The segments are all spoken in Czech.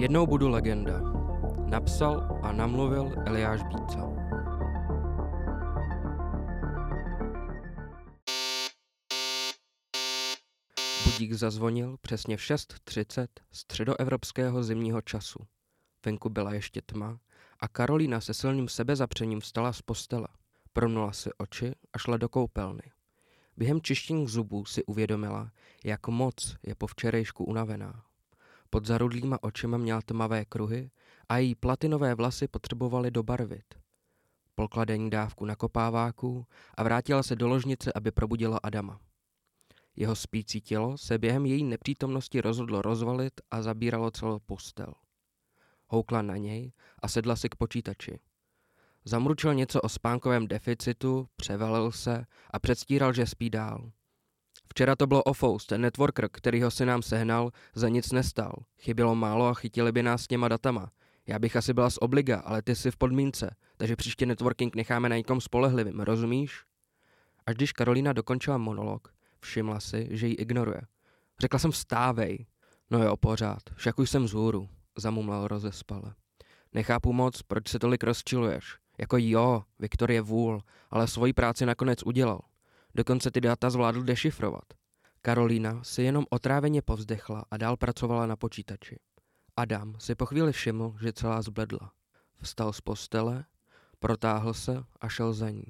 Jednou budu legenda. Napsal a namluvil Eliáš Bíca. Budík zazvonil přesně v 6.30 středoevropského zimního času. Venku byla ještě tma a Karolína se silným sebezapřením vstala z postele. Promnula si oči a šla do koupelny. Během čištění zubů si uvědomila, jak moc je po včerejšku unavená. Pod zarudlýma očima měla tmavé kruhy a její platinové vlasy potřebovaly dobarvit. Polkla denní dávku na kopáváku a vrátila se do ložnice, aby probudila Adama. Jeho spící tělo se během její nepřítomnosti rozhodlo rozvalit a zabíralo celou postel. Houkla na něj a sedla si k počítači. Zamručil něco o spánkovém deficitu, převelil se a předstíral, že spí dál. Včera to bylo Ofous, ten networker, který ho si nám sehnal, za nic nestal. Chybělo málo a chytili by nás s těma datama. Já bych asi byla z obliga, ale ty jsi v podmínce, takže příště networking necháme na někom spolehlivým, rozumíš? Až když Karolina dokončila monolog, všimla si, že ji ignoruje. Řekla jsem vstávej. No jo, pořád, však už jsem zhůru, zamumlal rozespale. Nechápu moc, proč se tolik rozčiluješ. Jako jo, Viktor je vůl, ale svoji práci nakonec udělal. Dokonce ty data zvládl dešifrovat. Karolína si jenom otráveně povzdechla a dál pracovala na počítači. Adam si po chvíli všiml, že celá zbledla. Vstal z postele, protáhl se a šel za ní.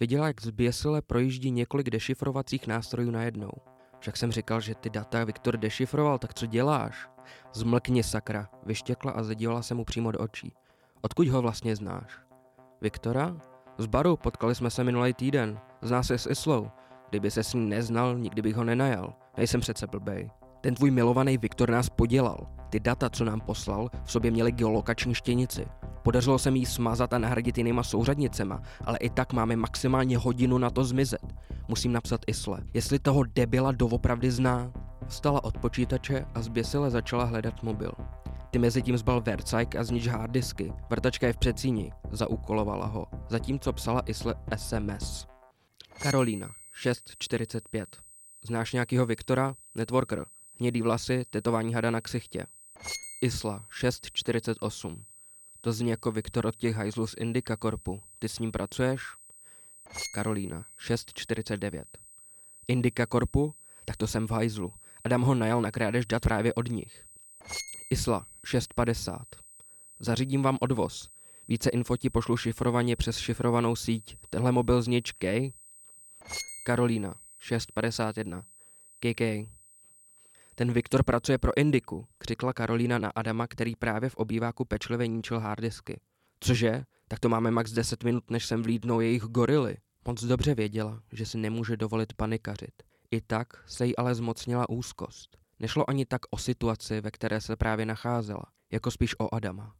Viděla, jak zběsile projíždí několik dešifrovacích nástrojů najednou. Však jsem říkal, že ty data Viktor dešifroval, tak co děláš? Zmlkni sakra, vyštěkla a zadívala se mu přímo do očí. Odkud ho vlastně znáš? Viktora? Z baru, potkali jsme se minulý týden. Zná se s Islou. Kdyby se s ní neznal, nikdy bych ho nenajal. Nejsem přece blbej. Ten tvůj milovaný Viktor nás podělal. Ty data, co nám poslal, v sobě měly geolokační štěnici. Podařilo se mi ji smazat a nahradit jinýma souřadnicema, ale i tak máme maximálně hodinu na to zmizet. Musím napsat Isle, jestli toho debila doopravdy zná. Vstala od počítače a zběsile začala hledat mobil. Ty mezi tím zbal Vercajk a znič harddisky. Vrtačka je v předsíni. Zaúkolovala ho. Zatímco psala Isle SMS. Karolína, 6.45. Znáš nějakýho Viktora? Networker. Hnědý vlasy, tetování hada na ksichtě. Isla, 6.48. To zní jako Viktor od těch hajzlů z Indica Corpu. Ty s ním pracuješ? Karolína, 6.49. Indica Corpu? Tak to jsem v hajzlu. Adam ho najal na krádež dat právě od nich. Isla, 6.50. Zařídím vám odvoz. Více info ti pošlu šifrovaně přes šifrovanou síť. Tenhle mobil znič K? Karolína, 6.51. KK. Ten Viktor pracuje pro Indiku, křikla Karolína na Adama, který právě v obýváku pečlivě níčil harddisky. Cože? Tak to máme max 10 minut, než sem vlídnou jejich gorily. Moc dobře věděla, že si nemůže dovolit panikařit. I tak se jí ale zmocnila úzkost. Nešlo ani tak o situaci, ve které se právě nacházela, jako spíš o Adama.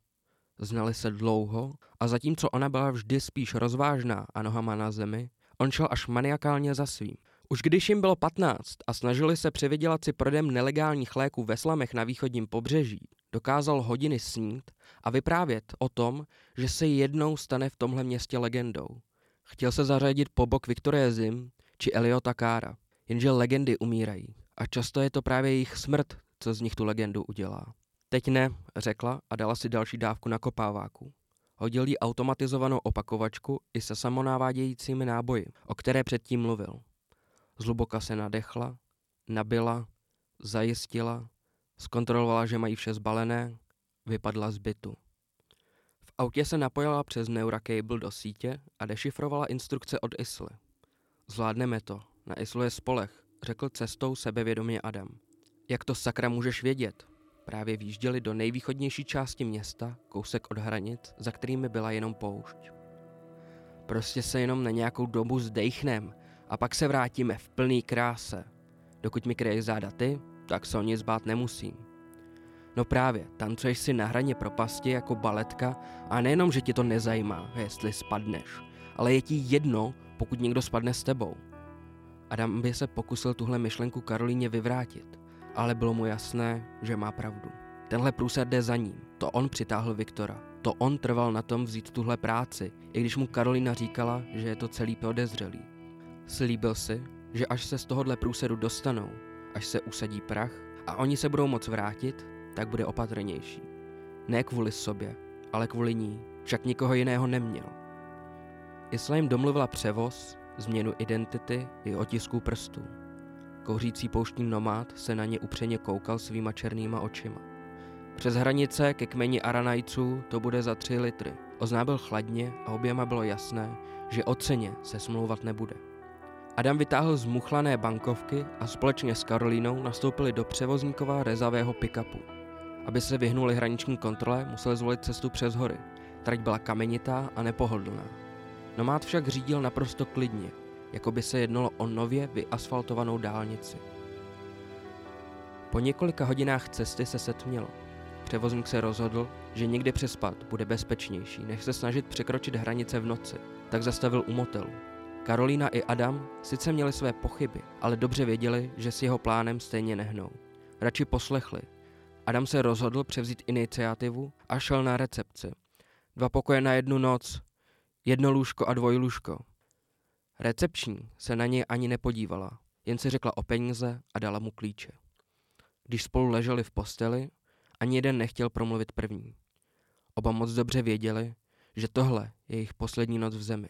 Znali se dlouho a zatímco ona byla vždy spíš rozvážná a nohama na zemi, on šel až maniakálně za svým. Už když jim bylo 15 a snažili se přivydělat si prodem nelegálních léků ve slamech na východním pobřeží, dokázal hodiny snít a vyprávět o tom, že se jednou stane v tomhle městě legendou. Chtěl se zařadit po bok Viktorie Zim či Eliota Kára, jenže legendy umírají a často je to právě jejich smrt, co z nich tu legendu udělá. Teď ne, řekla a dala si další dávku na kopáváku. Hodil jí automatizovanou opakovačku i se samonávádějícími náboji, o které předtím mluvil. Zluboka se nadechla, nabila, zajistila, zkontrolovala, že mají vše zbalené, vypadla z bytu. V autě se napojila přes Neuracable do sítě a dešifrovala instrukce od Isly. Zvládneme to, na Islu je spolech, řekl cestou sebevědomě Adam. Jak to sakra můžeš vědět? Právě výjížděli do nejvýchodnější části města, kousek od hranic, za kterými byla jenom poušť. Prostě se jenom na nějakou dobu zdejchnem a pak se vrátíme v plný kráse. Dokud mi kryješ záda ty, tak se o nic bát nemusím. No právě, tancuješ si na hraně propasti jako baletka a nejenom, že ti to nezajímá, jestli spadneš, ale je ti jedno, pokud někdo spadne s tebou. Adam by se pokusil tuhle myšlenku Karolíně vyvrátit, ale bylo mu jasné, že má pravdu. Tenhle průser jde za ním, to on přitáhl Viktora, to on trval na tom vzít tuhle práci, i když mu Karolina říkala, že je to celý podezřelý. Slíbil si, že až se z tohohle průseru dostanou, až se usadí prach a oni se budou moc vrátit, tak bude opatrnější. Ne kvůli sobě, ale kvůli ní, však nikoho jiného neměl. Isla jim domluvila převoz, změnu identity i otisků prstů. Kouřící pouštní nomád se na ně upřeně koukal svýma černýma očima. Přes hranice ke kmeni Aranajců to bude za tři litry. Oznábil chladně a oběma bylo jasné, že o ceně se smlouvat nebude. Adam vytáhl z muchlané bankovky a společně s Karolínou nastoupili do převozníkova rezavého pick-upu. Aby se vyhnuli hraniční kontrole, museli zvolit cestu přes hory. Trať byla kamenitá a nepohodlná. Nomád však řídil naprosto klidně, jako by se jednalo o nově vyasfaltovanou dálnici. Po několika hodinách cesty se setmělo. Převozník se rozhodl, že někde přespat bude bezpečnější, než se snažit překročit hranice v noci, tak zastavil u motelu. Karolína i Adam sice měli své pochyby, ale dobře věděli, že s jeho plánem stejně nehnou. Radši poslechli. Adam se rozhodl převzít iniciativu a šel na recepci. Dva pokoje na jednu noc, jedno lůžko a dvojlůžko. Recepční se na něj ani nepodívala, jen si řekla o peníze a dala mu klíče. Když spolu leželi v posteli, ani jeden nechtěl promluvit první. Oba moc dobře věděli, že tohle je jejich poslední noc v zemi.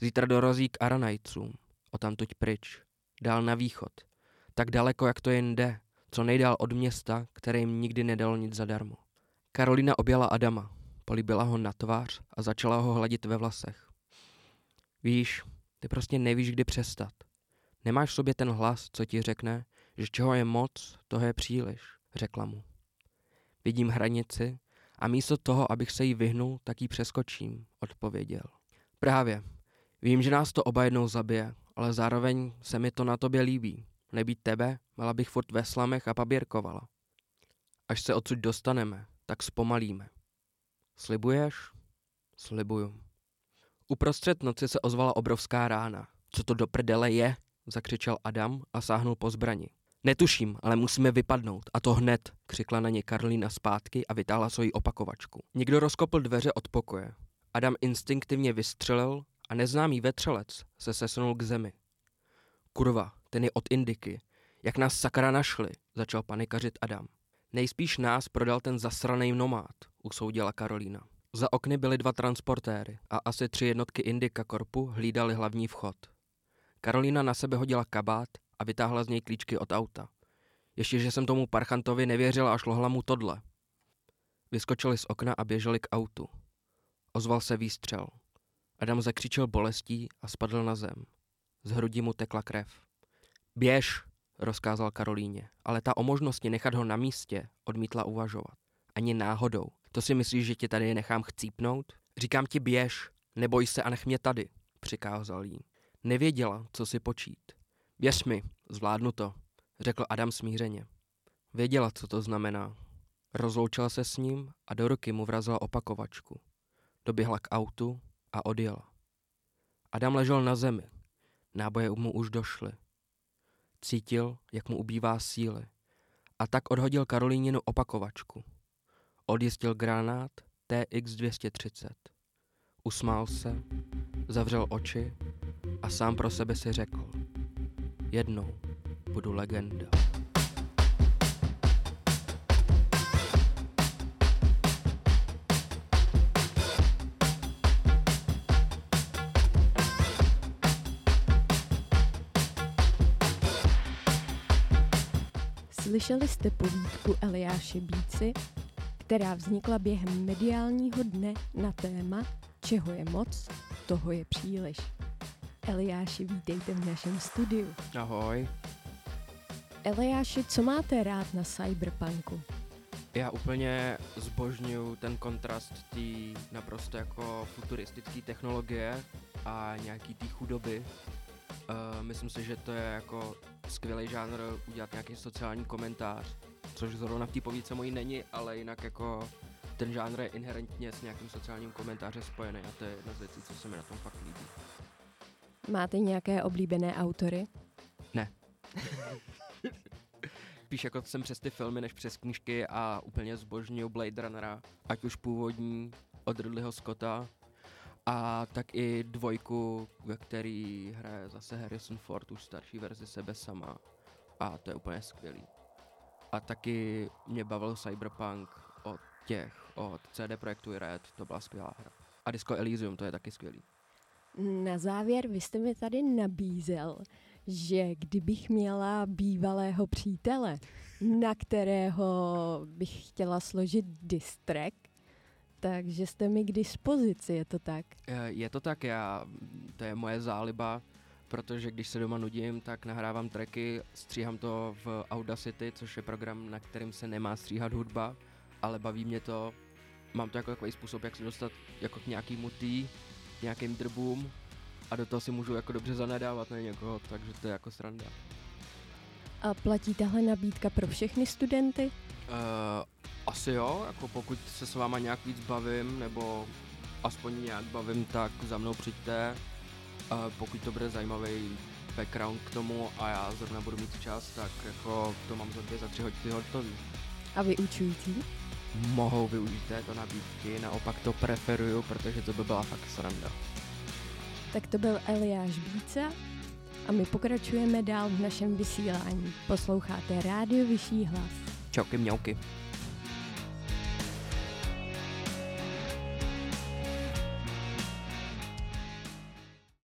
Zítra dorazí k Aranajcům, o tamtuť pryč, dál na východ, tak daleko, jak to jen jde, co nejdál od města, které jim nikdy nedalo nic zadarmo. Karolina objala Adama, políbila ho na tvář a začala ho hladit ve vlasech. Víš, ty prostě nevíš, kdy přestat. Nemáš v sobě ten hlas, co ti řekne, že čeho je moc, toho je příliš, řekla mu. Vidím hranici a místo toho, abych se jí vyhnul, tak jí přeskočím, odpověděl. Právě. Vím, že nás to oba jednou zabije, ale zároveň se mi to na tobě líbí. Nebýt tebe, byla bych furt ve slamech a paběrkovala. Až se odsud dostaneme, tak zpomalíme. Slibuješ? Slibuju. Uprostřed noci se ozvala obrovská rána. Co to do prdele je? zakřičel Adam a sáhnul po zbrani. Netuším, ale musíme vypadnout. A to hned, křikla na ně Karolína zpátky a vytáhla svoji opakovačku. Někdo rozkopl dveře od pokoje. Adam instinktivně vystřelil a neznámý vetřelec se sesunul k zemi. Kurva, ten je od Indiky. Jak nás sakra našli, začal panikařit Adam. Nejspíš nás prodal ten zasraný nomád, usoudila Karolína. Za okny byly dva transportéry a asi tři jednotky Indika Korpu hlídali hlavní vchod. Karolína na sebe hodila kabát a vytáhla z něj klíčky od auta. Ještě, že jsem tomu parchantovi nevěřila a šlohla mu tohle. Vyskočili z okna a běželi k autu. Ozval se výstřel. Adam zakřičel bolestí a spadl na zem. Z hrudí mu tekla krev. Běž, rozkázal Karolíně, ale ta o možnosti nechat ho na místě odmítla uvažovat. Ani náhodou. To si myslíš, že tě tady nechám chcípnout? Říkám ti běž, neboj se a nech mě tady, přikázal jí. Nevěděla, co si počít. Věř mi, zvládnu to, řekl Adam smířeně. Věděla, co to znamená. Rozloučila se s ním a do ruky mu vrazila opakovačku. Doběhla k autu a odjela. Adam ležel na zemi. Náboje mu už došly. Cítil, jak mu ubývá síly. A tak odhodil Karolíninu opakovačku. Odjistil granát TX-230. Usmál se, zavřel oči a sám pro sebe si řekl. Jednou budu legenda. Slyšeli jste povídku Eliáše Bíci, která vznikla během mediálního dne na téma Čeho je moc, toho je příliš. Eliáši, vítejte v našem studiu. Ahoj. Eliáši, co máte rád na cyberpunku? Já úplně zbožňuju ten kontrast té naprosto jako futuristické technologie a nějaký té chudoby. Uh, myslím si, že to je jako skvělý žánr udělat nějaký sociální komentář, což zrovna v té povídce mojí není, ale jinak jako ten žánr je inherentně s nějakým sociálním komentářem spojený a to je jedna z věcí, co se mi na tom fakt líbí. Máte nějaké oblíbené autory? Ne. Spíš jako jsem přes ty filmy, než přes knížky a úplně zbožňuju Blade Runnera, ať už původní od Ridleyho Scotta, a tak i dvojku, ve který hraje zase Harrison Ford, už starší verzi sebe sama. A to je úplně skvělý. A taky mě bavil Cyberpunk od těch, od CD Projektu Red, to byla skvělá hra. A Disco Elysium, to je taky skvělý. Na závěr, vy jste mi tady nabízel, že kdybych měla bývalého přítele, na kterého bych chtěla složit distrek, takže jste mi k dispozici, je to tak? Eh, je to tak, já, to je moje záliba, protože když se doma nudím, tak nahrávám tracky, stříhám to v Audacity, což je program, na kterým se nemá stříhat hudba, ale baví mě to, mám to jako takový způsob, jak se dostat jako k nějakýmu tý, nějakým drbům a do toho si můžu jako dobře zanedávat na někoho, takže to je jako sranda. A platí tahle nabídka pro všechny studenty? Uh, asi jo, jako pokud se s váma nějak víc bavím, nebo aspoň nějak bavím, tak za mnou přijďte. Pokud to bude zajímavý background k tomu a já zrovna budu mít čas, tak jako to mám za dvě, za tři hodiny hotový. A vyučující? Mohou využít této nabídky, naopak to preferuju, protože to by byla fakt sranda. Tak to byl Eliáš Bíca a my pokračujeme dál v našem vysílání. Posloucháte Rádio Vyšší hlas. Čauky mňauky.